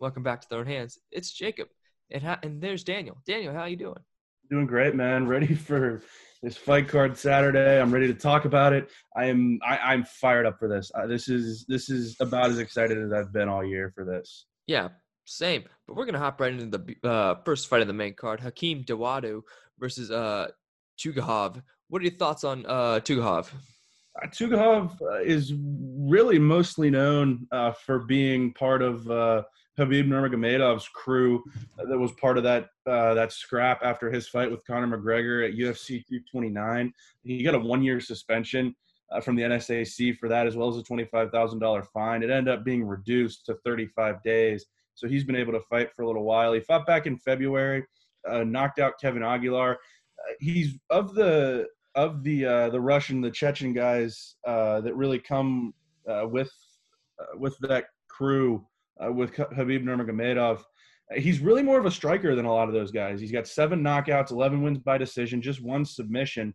Welcome back to Thrown Hands. It's Jacob, and ha- and there's Daniel. Daniel, how you doing? Doing great, man. Ready for this fight card Saturday. I'm ready to talk about it. I am. I, I'm fired up for this. Uh, this is this is about as excited as I've been all year for this. Yeah, same. But we're gonna hop right into the uh, first fight of the main card: Hakeem Dawodu versus uh, Tukhugov. What are your thoughts on uh, Tukhugov? Uh, Tukhov uh, is really mostly known uh, for being part of uh, Khabib Nurmagomedov's crew that was part of that uh, that scrap after his fight with Conor McGregor at UFC 229. He got a one year suspension uh, from the NSAC for that, as well as a $25,000 fine. It ended up being reduced to 35 days. So he's been able to fight for a little while. He fought back in February, uh, knocked out Kevin Aguilar. Uh, he's of the of the uh, the Russian, the Chechen guys uh, that really come with with that crew uh, with Khabib Nurmagomedov, he's really more of a striker than a lot of those guys. He's got seven knockouts, eleven wins by decision, just one submission.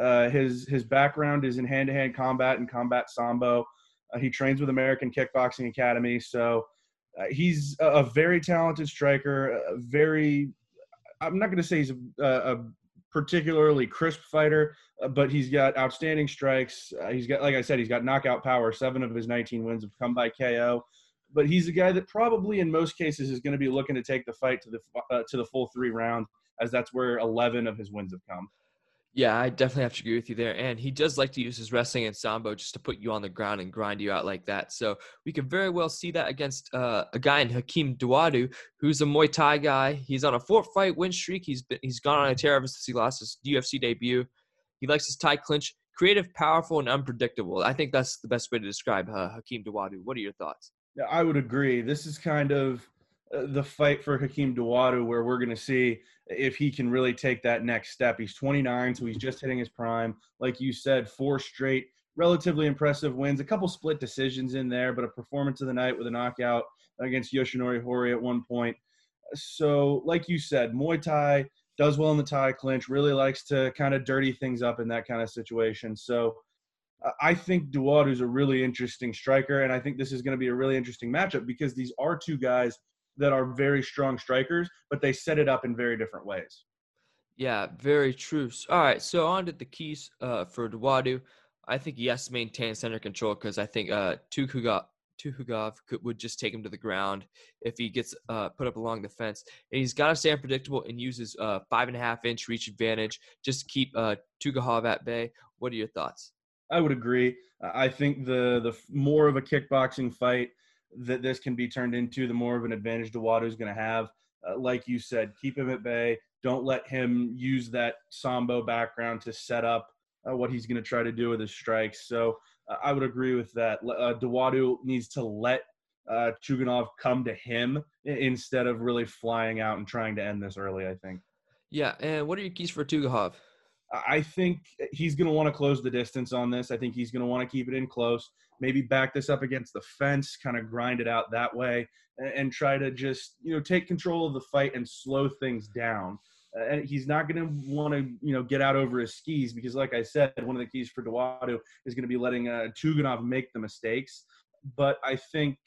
Uh, his his background is in hand to hand combat and combat sambo. Uh, he trains with American Kickboxing Academy, so uh, he's a, a very talented striker. Very, I'm not going to say he's a, a particularly crisp fighter, uh, but he's got outstanding strikes. Uh, he's got, like I said, he's got knockout power. Seven of his 19 wins have come by KO. But he's a guy that probably, in most cases, is going to be looking to take the fight to the uh, to the full three rounds, as that's where 11 of his wins have come. Yeah, I definitely have to agree with you there. And he does like to use his wrestling and sambo just to put you on the ground and grind you out like that. So we could very well see that against uh, a guy in Hakeem Dawodu, who's a Muay Thai guy. He's on a four fight win streak. He's been he's gone on a tear ever since he lost his UFC debut. He likes his Thai clinch, creative, powerful, and unpredictable. I think that's the best way to describe uh, Hakeem Dawodu. What are your thoughts? I would agree. This is kind of uh, the fight for Hakeem Dawodu, where we're going to see if he can really take that next step. He's 29, so he's just hitting his prime. Like you said, four straight, relatively impressive wins, a couple split decisions in there, but a performance of the night with a knockout against Yoshinori Horie at one point. So, like you said, Muay Thai does well in the Thai clinch, really likes to kind of dirty things up in that kind of situation. So, I think Dawodu's a really interesting striker, and I think this is going to be a really interesting matchup because these are two guys that are very strong strikers, but they set it up in very different ways. Yeah, very true. All right, so on to the keys uh, for Dawodu. I think to maintain center control because I think uh, could, would just take him to the ground if he gets uh, put up along the fence. And he's got to stay unpredictable and use his uh, five and a half inch reach advantage just to keep uh, at bay. What are your thoughts? I would agree. I think the the more of a kickboxing fight that this can be turned into, the more of an advantage Dawodu is going to have. Uh, like you said, keep him at bay. Don't let him use that sambo background to set up uh, what he's going to try to do with his strikes. So uh, I would agree with that. Uh, needs to let uh, Chuganov come to him instead of really flying out and trying to end this early. I think. Yeah, and what are your keys for Tukhugov? I think he's going to want to close the distance on this. I think he's going to want to keep it in close, maybe back this up against the fence, kind of grind it out that way, and, try to just you know take control of the fight and slow things down. Uh, and he's not going to want to you know get out over his skis because, like I said, one of the keys for Dawodu is going to be letting uh, Tuganov make the mistakes. But I think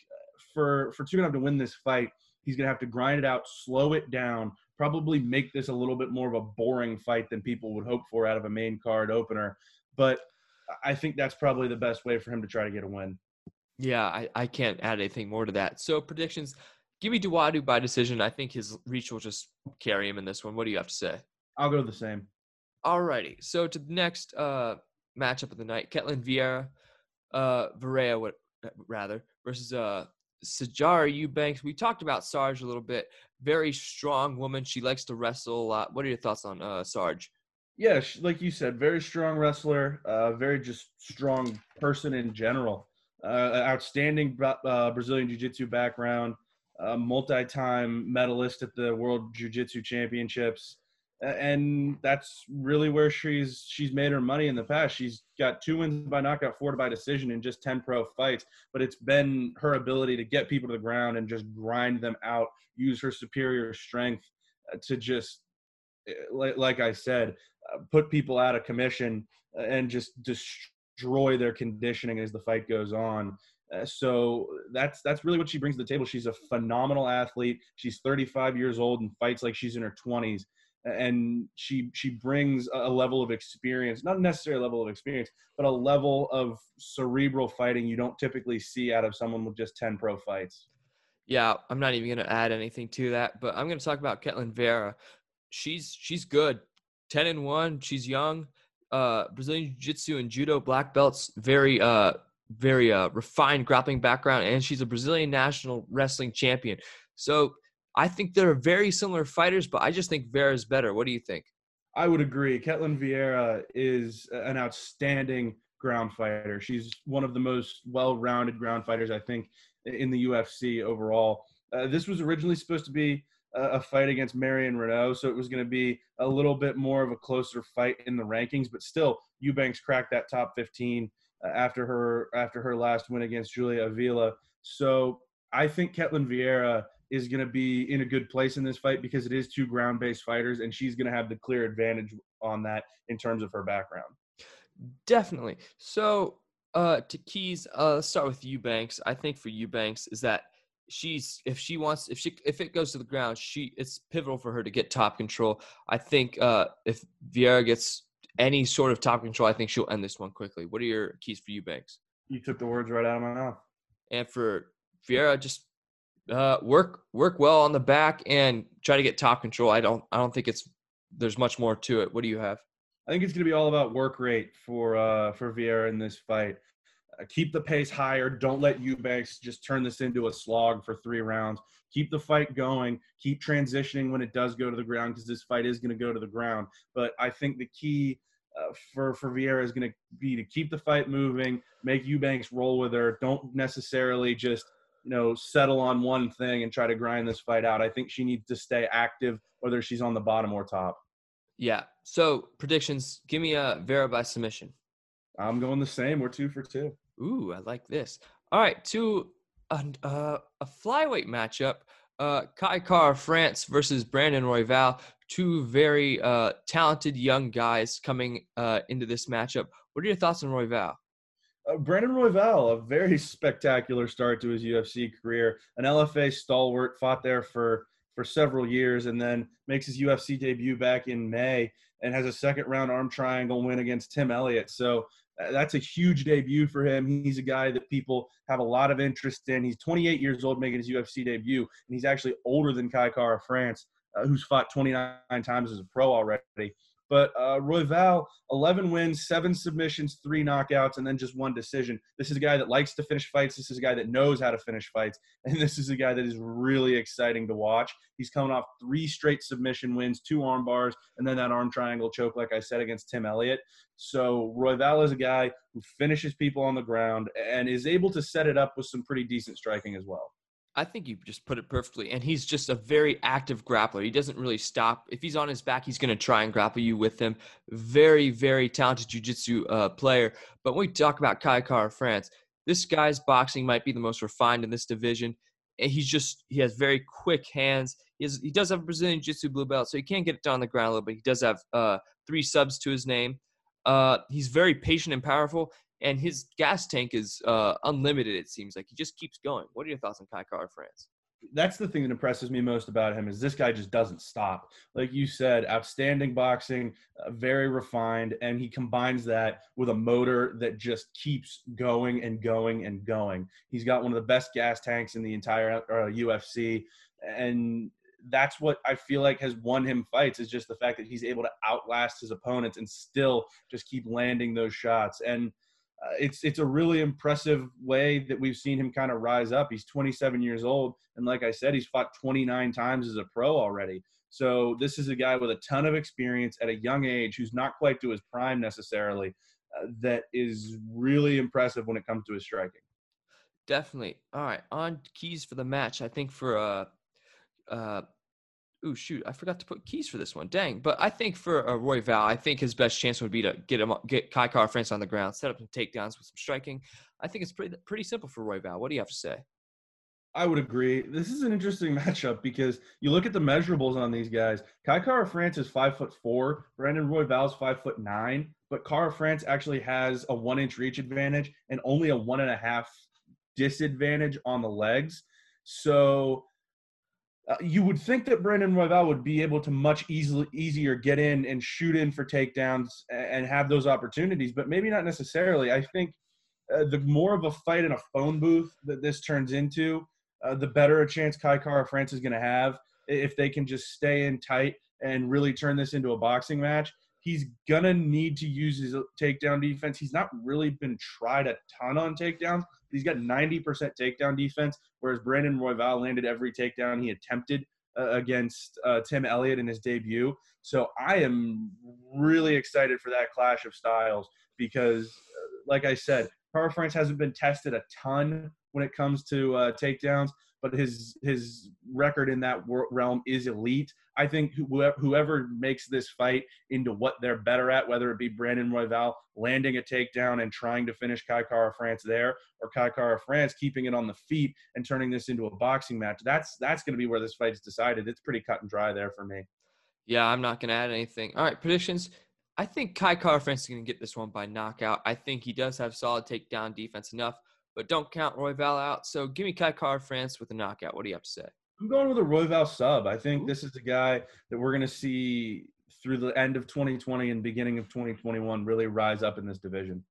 for for Tuganov to win this fight, he's going to have to grind it out, slow it down, probably make this a little bit more of a boring fight than people would hope for out of a main card opener. But I think that's probably the best way for him to try to get a win. Yeah, I, I can't add anything more to that. So predictions, give me Dawodu by decision. I think his reach will just carry him in this one. What do you have to say? I'll go the same. Alrighty, so to the next uh, matchup of the night, Ketlen Vieira, uh, Vieira, what rather, versus uh, Sijara Eubanks. We talked about Sarge a little bit. Very strong woman. She likes to wrestle a lot. What are your thoughts on uh, Sarge? Yeah, she, like you said, very strong wrestler, uh, very just strong person in general. Uh, outstanding uh, Brazilian Jiu Jitsu background, multi time medalist at the World Jiu Jitsu Championships and that's really where she's she's made her money in the past. She's got two wins by knockout, four by decision in just ten pro fights. But it's been her ability to get people to the ground and just grind them out, use her superior strength uh, to just, eh, like, I said, uh, put people out of commission uh, and just destroy their conditioning as the fight goes on. So that's that's really what she brings to the table. She's a phenomenal athlete. She's 35 years old and fights like she's in her 20s and she she brings a level of experience not necessarily a level of experience but a level of cerebral fighting you don't typically see out of someone with just 10 pro fights. Yeah i'm not even going to add anything to that but i'm going to talk about Ketlen Vieira. She's she's good. 10 and 1 she's young. Uh brazilian jiu-jitsu and judo black belts very uh very uh refined grappling background and she's a brazilian national wrestling champion. So I think they're very similar fighters, but I just think Vieira is better. What do you think? I would agree. Ketlen Vieira is an outstanding ground fighter. She's one of the most well-rounded ground fighters, I think, in the UFC overall. Uh, this was originally supposed to be a, fight against Marion Reneau, so it was going to be a little bit more of a closer fight in the rankings. But still, Eubanks cracked that top 15 uh, after her after her last win against Julia Avila. So I think Ketlen Vieira is going to be in a good place in this fight because it is two ground based fighters and she's going to have the clear advantage on that in terms of her background. Definitely. So, uh, to keys, uh, let's start with Eubanks. I think for Eubanks is that she's if she wants if she if it goes to the ground, she it's pivotal for her to get top control. I think uh, if Vieira gets any sort of top control, I think she'll end this one quickly. What are your keys for Eubanks? You took the words right out of my mouth. And for Vieira, just uh, work work well on the back and try to get top control. I don't I don't think it's there's much more to it. What do you have? I think it's going to be all about work rate for uh, for Vieira in this fight. Uh, keep the pace higher. Don't let Eubanks just turn this into a slog for three rounds. Keep the fight going. Keep transitioning when it does go to the ground because this fight is going to go to the ground. But I think the key uh, for for Vieira is going to be to keep the fight moving, make Eubanks roll with her. Don't necessarily just you know, settle on one thing and try to grind this fight out. I think she needs to stay active, whether she's on the bottom or top. Yeah. So predictions. Give me a Vieira by submission. I'm going the same. We're two for two. Ooh, I like this. All right, to a, uh, a flyweight matchup. Uh, Kai Kara-France versus Brandon Royval. Two very uh, talented young guys coming uh, into this matchup. What are your thoughts on Royval? Uh, Brandon Royval, a very spectacular start to his UFC career. An LFA stalwart, fought there for for several years, and then makes his UFC debut back in May and has a second round arm triangle win against Tim Elliott. So uh, that's a huge debut for him. He's a guy that people have a lot of interest in. He's 28 years old, making his UFC debut, and he's actually older than Kai Kara-France, uh, who's fought 29 times as a pro already. But uh, Royval, 11 wins, seven submissions, three knockouts, and then just one decision. This is a guy that likes to finish fights. This is a guy that knows how to finish fights. And this is a guy that is really exciting to watch. He's coming off three straight submission wins, two arm bars, and then that arm triangle choke, like I said, against Tim Elliott. So Royval is a guy who finishes people on the ground and is able to set it up with some pretty decent striking as well. I think you just put it perfectly. And he's just a very active grappler. He doesn't really stop. If he's on his back, he's going to try and grapple you with him. Very, very talented jiu-jitsu uh, player. But when we talk about Kai Kara-France, this guy's boxing might be the most refined in this division. And he's just he has very quick hands. He, has, he does have a Brazilian Jiu-Jitsu blue belt, so he can't get it down the ground a little bit. He does have uh, three subs to his name. Uh, he's very patient and powerful, and his gas tank is uh, unlimited. It seems like he just keeps going. What are your thoughts on Kai Kara-France? That's the thing that impresses me most about him is this guy just doesn't stop. Like you said, outstanding boxing, uh, very refined, and he combines that with a motor that just keeps going and going and going. He's got one of the best gas tanks in the entire uh, UFC, and that's what I feel like has won him fights is just the fact that he's able to outlast his opponents and still just keep landing those shots. And uh, it's it's a really impressive way that we've seen him kind of rise up. He's 27 years old, and like I said, he's fought 29 times as a pro already. So this is a guy with a ton of experience at a young age, who's not quite to his prime necessarily. Uh, that is really impressive when it comes to his striking. Definitely. All right, on keys for the match. I think for uh, uh, Ooh, shoot! I forgot to put keys for this one. Dang! But I think for uh, Royval, I think his best chance would be to get him, get Kai Kara France on the ground, set up some takedowns with some striking. I think it's pretty pretty simple for Royval. What do you have to say? I would agree. This is an interesting matchup because you look at the measurables on these guys. Kai Kara France is five foot four. Brandon Royval is five foot nine. But Kara France actually has a one inch reach advantage and only a one and a half disadvantage on the legs. So uh, you would think that Brandon Royval would be able to much easily easier get in and shoot in for takedowns and have those opportunities, but maybe not necessarily. I think uh, the more of a fight in a phone booth that this turns into, uh, the better a chance Kai Kara France is going to have if they can just stay in tight and really turn this into a boxing match. He's gonna need to use his takedown defense. He's not really been tried a ton on takedowns. He's got 90% takedown defense, whereas Brandon Royval landed every takedown he attempted uh, against uh, Tim Elliott in his debut. So I am really excited for that clash of styles because, uh, like I said, Kara France hasn't been tested a ton when it comes to uh, takedowns, but his his record in that realm is elite. I think whoever makes this fight into what they're better at, whether it be Brandon Royval landing a takedown and trying to finish Kai Kara France there, or Kai Kara France keeping it on the feet and turning this into a boxing match, that's that's going to be where this fight is decided. It's pretty cut and dry there for me. Yeah, I'm not going to add anything. All right, predictions. I think Kai Kara France is going to get this one by knockout. I think he does have solid takedown defense enough but don't count Royval out. So give me Kai Kara France with a knockout. What do you have to say? I'm going with a Royval sub. I think Ooh. this is a guy that we're going to see through the end of 2020 and beginning of 2021 really rise up in this division.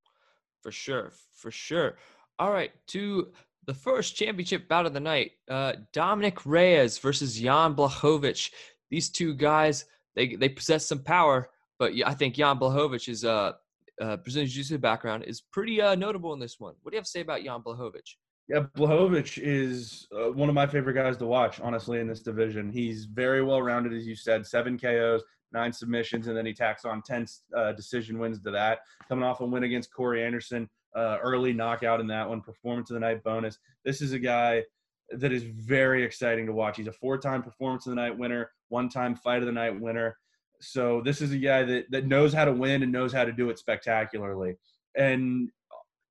For sure. For sure. All right. To the first championship bout of the night uh, Dominick Reyes versus Jan Blachowicz. These two guys, they, they possess some power, but I think Jan Blachowicz is uh, uh, Brazilian Jiu-Jitsu background is pretty uh, notable in this one. What do you have to say about Jan Blachowicz? Yeah, Blachowicz is uh, one of my favorite guys to watch, honestly, in this division. He's very well rounded, as you said, seven KOs, nine submissions, and then he tacks on 10 uh, decision wins to that. Coming off a win against Corey Anderson, uh, early knockout in that one, performance of the night bonus. This is a guy that is very exciting to watch. He's a four time performance of the night winner, one time fight of the night winner. So this is a guy that that knows how to win and knows how to do it spectacularly. And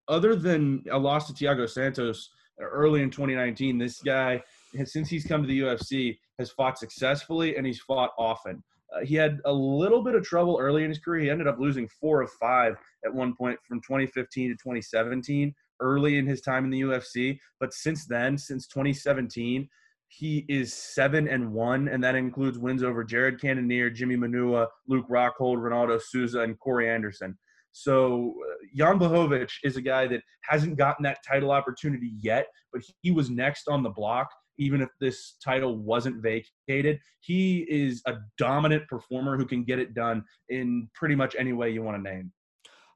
other than a loss to Thiago Santos early in 2019, this guy since he's come to the UFC has fought successfully and he's fought often. Uh, he had a little bit of trouble early in his career. He ended up losing four of five at one point from 2015 to 2017, early in his time in the UFC. But since then, since 2017, he is seven and one, and that includes wins over Jared Cannonier, Jimmy Manuwa, Luke Rockhold, Ronaldo Souza, and Corey Anderson. So uh, Jan Blachowicz is a guy that hasn't gotten that title opportunity yet, but he was next on the block. Even if this title wasn't vacated, he is a dominant performer who can get it done in pretty much any way you want to name.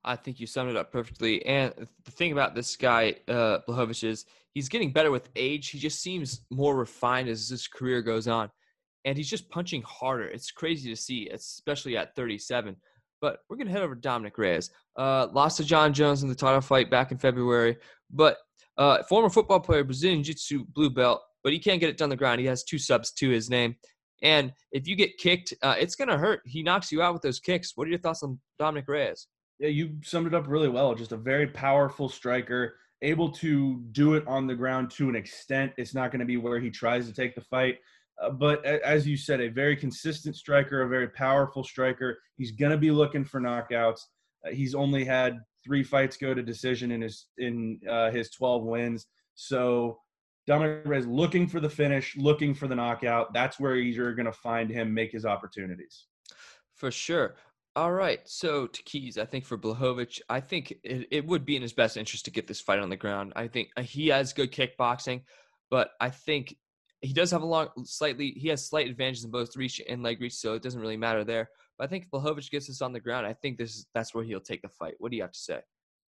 I think you summed it up perfectly. And the thing about this guy, uh, is he's getting better with age. He just seems more refined as his career goes on. And he's just punching harder. It's crazy to see, especially at 37. But we're going to head over to Dominick Reyes. Uh, lost to Jon Jones in the title fight back in February. But uh, former football player, Brazilian Jiu Jitsu blue belt, but he can't get it done the ground. He has two subs to his name. And if you get kicked, uh, it's going to hurt. He knocks you out with those kicks. What are your thoughts on Dominick Reyes? Yeah, you summed it up really well. Just a very powerful striker, able to do it on the ground to an extent. It's not going to be where he tries to take the fight. Uh, but as you said, a very consistent striker, a very powerful striker. He's going to be looking for knockouts. Uh, he's only had three fights go to decision in his in uh, his 12 wins. So Dominick Reyes looking for the finish, looking for the knockout. That's where you're going to find him make his opportunities. For sure. All right. So to keys, I think for Blachowicz, I think it, it, would be in his best interest to get this fight on the ground. I think uh, he has good kickboxing, but I think he does have a long, slightly, he has slight advantages in both reach and leg reach, so it doesn't really matter there. But I think if Blachowicz gets this on the ground, I think this is, that's where he'll take the fight. What do you have to say?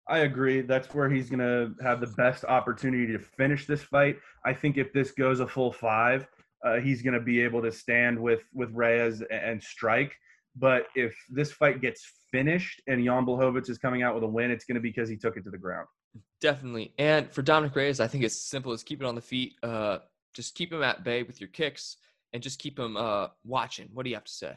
I agree. That's where he's going to have the best opportunity to finish this fight. I think if this goes a full five, uh, he's going to be able to stand with with Reyes and strike. But if this fight gets finished and Jan Blachowicz is coming out with a win, it's going to be because he took it to the ground. Definitely. And for Dominick Reyes, I think it's simple as keep it on the feet. Uh, just keep him at bay with your kicks and just keep him uh, watching. What do you have to say?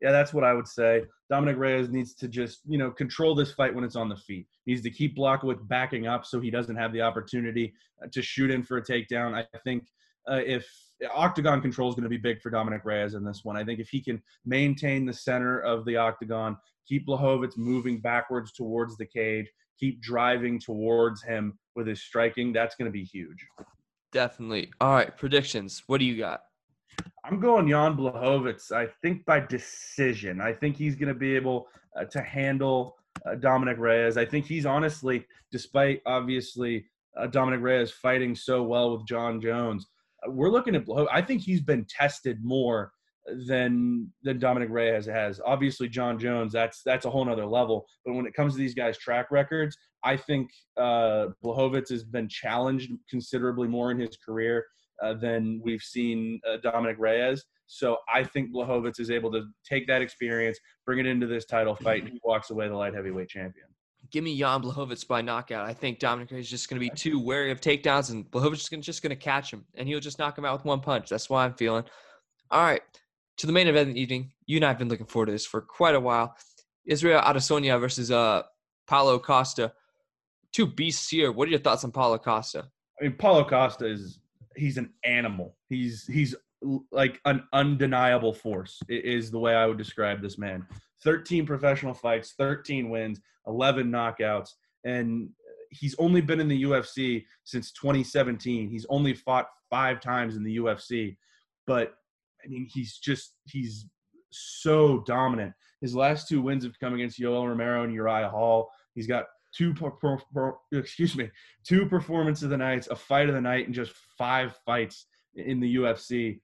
Yeah, that's what I would say. Dominick Reyes needs to just, you know, control this fight when it's on the feet. He needs to keep Blachowicz backing up so he doesn't have the opportunity uh, to shoot in for a takedown. I think uh, if octagon control is going to be big for Dominick Reyes in this one. I think if he can maintain the center of the octagon, keep Blachowicz moving backwards towards the cage, keep driving towards him with his striking, that's going to be huge. Definitely. All right, predictions. What do you got? I'm going Jan Blachowicz. I think by decision. I think he's going to be able uh, to handle uh, Dominick Reyes. I think he's honestly, despite obviously uh, Dominick Reyes fighting so well with Jon Jones, we're looking at Blachowicz. I think he's been tested more than than Dominick Reyes has. Obviously, Jon Jones, that's that's a whole nother level. But when it comes to these guys' track records, I think uh, Blachowicz has been challenged considerably more in his career uh, than we've seen uh, Dominick Reyes. So I think Blachowicz is able to take that experience, bring it into this title fight, and he walks away the light heavyweight champion. Give me Jan Blachowicz by knockout. I think Dominick is just going to be too wary of takedowns, and Blachowicz is just going to catch him, and he'll just knock him out with one punch. That's why I'm feeling. All right, to the main event of the evening. You and I have been looking forward to this for quite a while. Israel Adesanya versus uh, Paulo Costa. Two beasts here. What are your thoughts on Paulo Costa? I mean, Paulo Costa is he's an animal. He's he's like an undeniable force is the way I would describe this man. 13 professional fights, 13 wins, 11 knockouts, and he's only been in the UFC since 2017. He's only fought five times in the UFC, but I mean, he's just he's so dominant. His last two wins have come against Yoel Romero and Uriah Hall. He's got two per, per, excuse me two performance of the nights, a fight of the night, and just five fights in the UFC.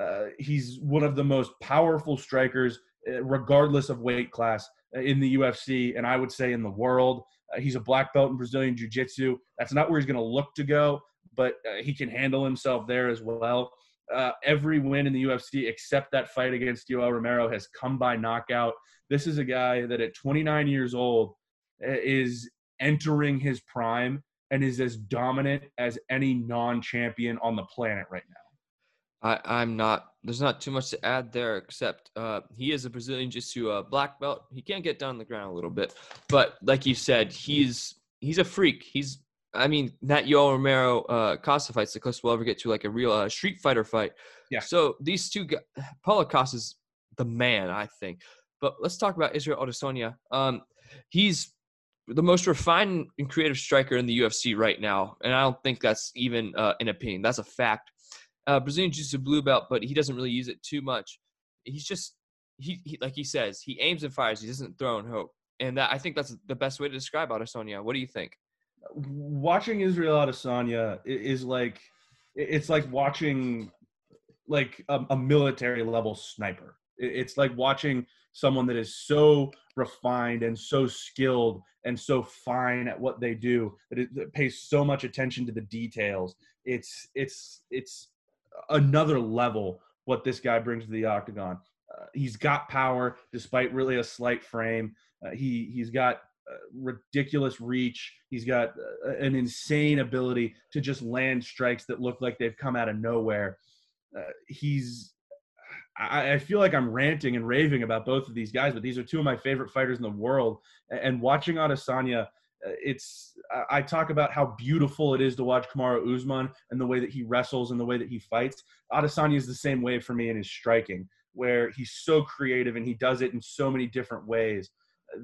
Uh, he's one of the most powerful strikers, regardless of weight class, uh, in the UFC, and I would say in the world. Uh, he's a black belt in Brazilian Jiu Jitsu. That's not where he's going to look to go, but uh, he can handle himself there as well. Uh, every win in the UFC except that fight against Yoel Romero has come by knockout. This is a guy that at 29 years old is entering his prime and is as dominant as any non-champion on the planet right now. I, I'm not. There's not too much to add there, except uh, he is a Brazilian Jiu-Jitsu uh, black belt. He can get down on the ground a little bit, but like you said, he's he's a freak. He's I mean, that Yoel Romero uh, Costa fight's the closest we'll ever get to like a real uh, Street Fighter fight. Yeah. So these two, guys, Paulo Costa's the man, I think. But let's talk about Israel Adesanya. Um, he's the most refined and creative striker in the UFC right now, and I don't think that's even uh, an opinion. That's a fact. Uh, Brazilian Jiu-Jitsu blue belt, but he doesn't really use it too much. He's just he, he like he says he aims and fires. He doesn't throw and hope, and that I think that's the best way to describe Adesanya. What do you think? Watching Israel Adesanya is like it's like watching like a, a military level sniper. It's like watching someone that is so refined and so skilled and so fine at what they do that it, that pays so much attention to the details. It's it's it's another level what this guy brings to the octagon. Uh, he's got power despite really a slight frame. Uh, he he's got uh, ridiculous reach. He's got uh, an insane ability to just land strikes that look like they've come out of nowhere. Uh, he's I, I, feel like I'm ranting and raving about both of these guys, but these are two of my favorite fighters in the world. And watching Adesanya, it's I talk about how beautiful it is to watch Kamaru Usman and the way that he wrestles and the way that he fights. Adesanya is the same way for me in his striking, where he's so creative and he does it in so many different ways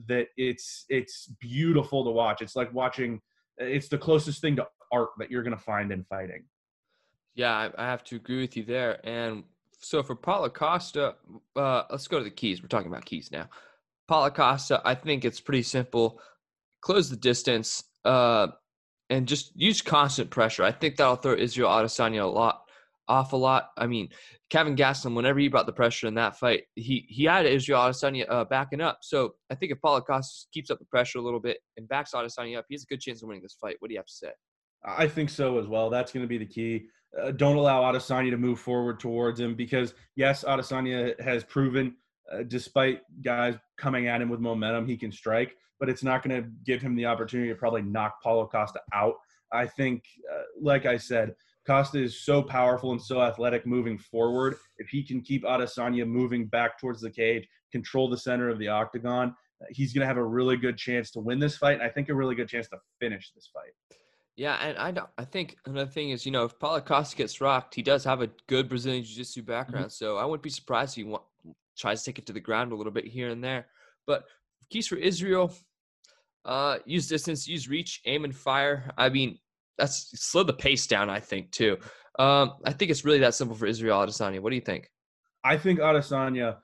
that it's it's beautiful to watch. It's like watching. It's the closest thing to art that you're to find in fighting. Yeah, I, have to agree with you there. And so for Paulo Costa, uh, let's go to the keys. We're talking about keys now. Paulo Costa, I think it's pretty simple. Close the distance uh, and just use constant pressure. I think that'll throw Israel Adesanya a lot off a lot. I mean, Kevin Gastelum, whenever he brought the pressure in that fight, he he had Israel Adesanya uh, backing up. So I think if Paulo Costa keeps up the pressure a little bit and backs Adesanya up, he has a good chance of winning this fight. What do you have to say? I think so as well. That's going to be the key. Uh, don't allow Adesanya to move forward towards him because yes, Adesanya has proven, uh, despite guys coming at him with momentum, he can strike. But it's not going to give him the opportunity to probably knock Paulo Costa out. I think, uh, like I said, Costa is so powerful and so athletic moving forward. If he can keep Adesanya moving back towards the cage, control the center of the octagon, he's going to have a really good chance to win this fight. And I think a really good chance to finish this fight. Yeah, and I don't. I think another thing is, you know, if Paulo Costa gets rocked, he does have a good Brazilian Jiu-Jitsu background, mm-hmm. so I wouldn't be surprised if he tries to take it to the ground a little bit here and there. But keys for Israel, uh, use distance, use reach, aim and fire. I mean, that's slow the pace down. I think too. Um, I think it's really that simple for Israel Adesanya. What do you think? I think Adesanya.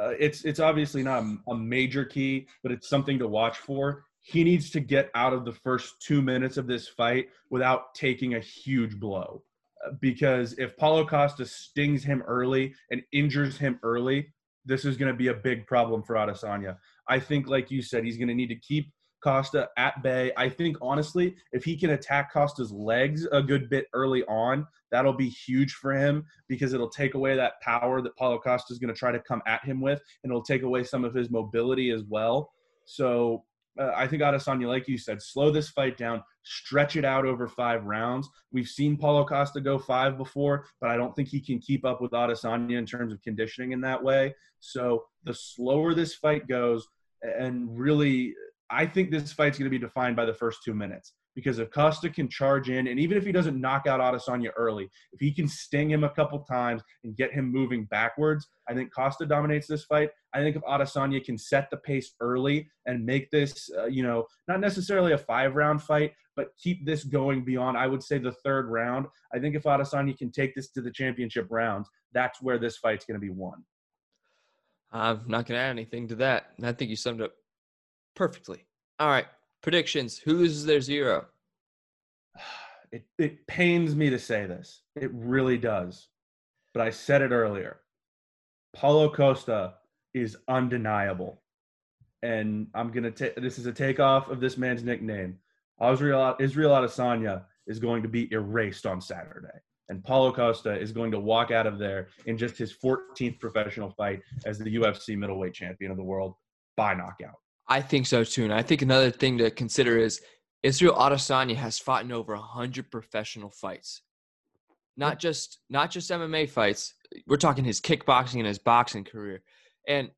Uh, it's it's obviously not a, major key, but it's something to watch for. He needs to get out of the first two minutes of this fight without taking a huge blow, uh, because if Paulo Costa stings him early and injures him early, this is going to be a big problem for Adesanya. I think, like you said, he's going to need to keep Costa at bay. I think honestly, if he can attack Costa's legs a good bit early on, that'll be huge for him because it'll take away that power that Paulo Costa is going to try to come at him with, and it'll take away some of his mobility as well. So uh, I think Adesanya, like you said, slow this fight down, stretch it out over five rounds. We've seen Paulo Costa go five before, but I don't think he can keep up with Adesanya in terms of conditioning in that way. So the slower this fight goes, and really I think this fight's going to be defined by the first two minutes because if Costa can charge in, and even if he doesn't knock out Adesanya early, if he can sting him a couple times and get him moving backwards, I think Costa dominates this fight. I think if Adesanya can set the pace early and make this, uh, you know, not necessarily a five round fight, but keep this going beyond, I would say, the third round. I think if Adesanya can take this to the championship rounds, that's where this fight's going to be won. I'm not going to add anything to that. I think you summed up perfectly. All right, predictions. Who loses their zero? It it pains me to say this. It really does. But I said it earlier. Paulo Costa is undeniable. And I'm going to take this is a takeoff of this man's nickname. Israel, Israel Adesanya is going to be erased on Saturday. And Paulo Costa is going to walk out of there in just his 14th professional fight as the UFC middleweight champion of the world by knockout. I think so too. And I think another thing to consider is Israel Adesanya has fought in over 100 professional fights. Not just not just MMA fights. We're talking his kickboxing and his boxing career. And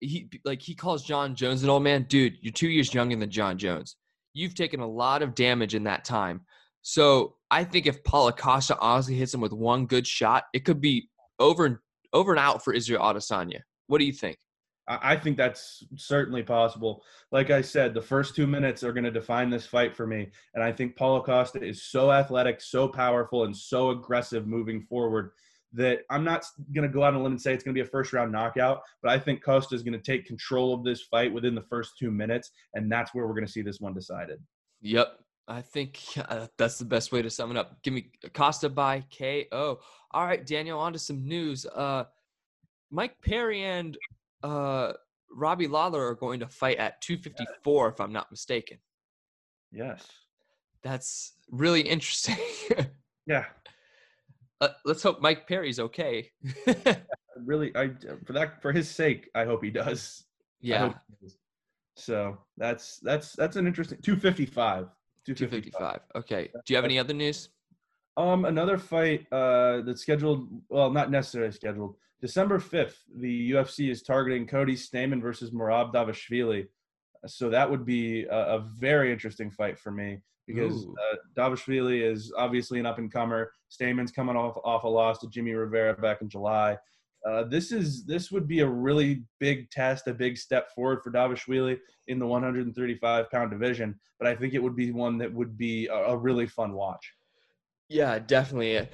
he like he calls Jon Jones an old man. Dude, you're 2 years younger than Jon Jones. You've taken a lot of damage in that time. So, I think if Paulo Costa honestly hits him with one good shot, it could be over and over and out for Israel Adesanya. What do you think? I think that's certainly possible. Like I said, the first two minutes are going to define this fight for me. And I think Paulo Costa is so athletic, so powerful, and so aggressive moving forward that I'm not going to go out on a limb and say it's going to be a first round knockout. But I think Costa is going to take control of this fight within the first two minutes. And that's where we're going to see this one decided. Yep. I think uh, that's the best way to sum it up. Give me Costa by KO. All right, Daniel, on to some news. Uh, Mike Perry and uh, Robbie Lawler are going to fight at 254, if I'm not mistaken. Yes. That's really interesting. yeah. Uh, let's hope Mike Perry's okay. really, I for that for his sake, I hope he does. Yeah. So that's that's that's an interesting 255. 255. 255. Okay. Do you have any other news? Um, another fight uh that's scheduled. Well, not necessarily scheduled. December 5th, the UFC is targeting Cody Stamann versus Merab Dvalishvili. So that would be a, a very interesting fight for me because uh, Dvalishvili is obviously an up and comer. Stamann's coming off off a loss to Jimmy Rivera back in July. Uh, this is this would be a really big test, a big step forward for Dvalishvili in the 135 pound division. But I think it would be one that would be a, a really fun watch. Yeah, definitely.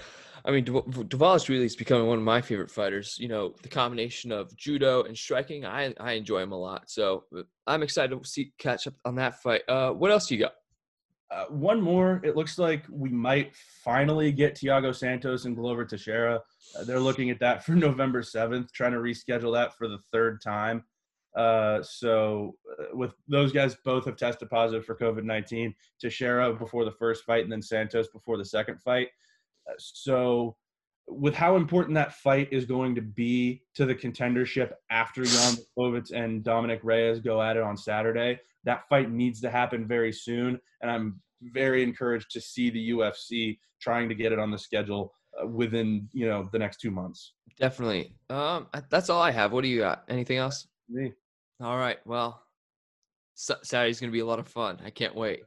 I mean, Dvalishvili is really is becoming one of my favorite fighters. You know, the combination of judo and striking, I I enjoy him a lot. So uh, I'm excited to see catch up on that fight. Uh, what else you got? Uh, one more. It looks like we might finally get Thiago Santos and Glover Teixeira. Uh, they're looking at that for November 7th, trying to reschedule that for the third time. Uh, so, uh, with those guys, both have tested positive for COVID 19. Teixeira before the first fight, and then Santos before the second fight. Uh, so, with how important that fight is going to be to the contendership after Jan Blachowicz and Dominick Reyes go at it on Saturday, that fight needs to happen very soon. And I'm very encouraged to see the UFC trying to get it on the schedule uh, within you know the next two months. Definitely. Um, that's all I have. What do you got? Anything else? Me. All right. Well, Sa- Saturday's going to be a lot of fun. I can't wait.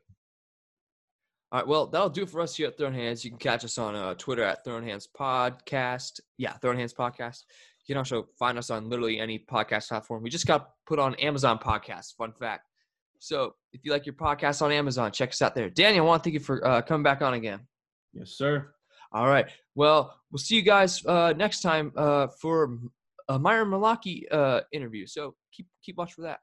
All right. Well, that'll do it for us here at Thrown Hands. You can catch us on uh, Twitter at Thrown Hands Podcast. Yeah, Thrown Hands Podcast. You can also find us on literally any podcast platform. We just got put on Amazon Podcast. Fun fact. So if you like your podcast on Amazon, check us out there. Daniel, I want to thank you for uh, coming back on again. Yes, sir. All right. Well, we'll see you guys uh, next time uh, for a Myron Malaki uh, interview. So keep keep watch for that.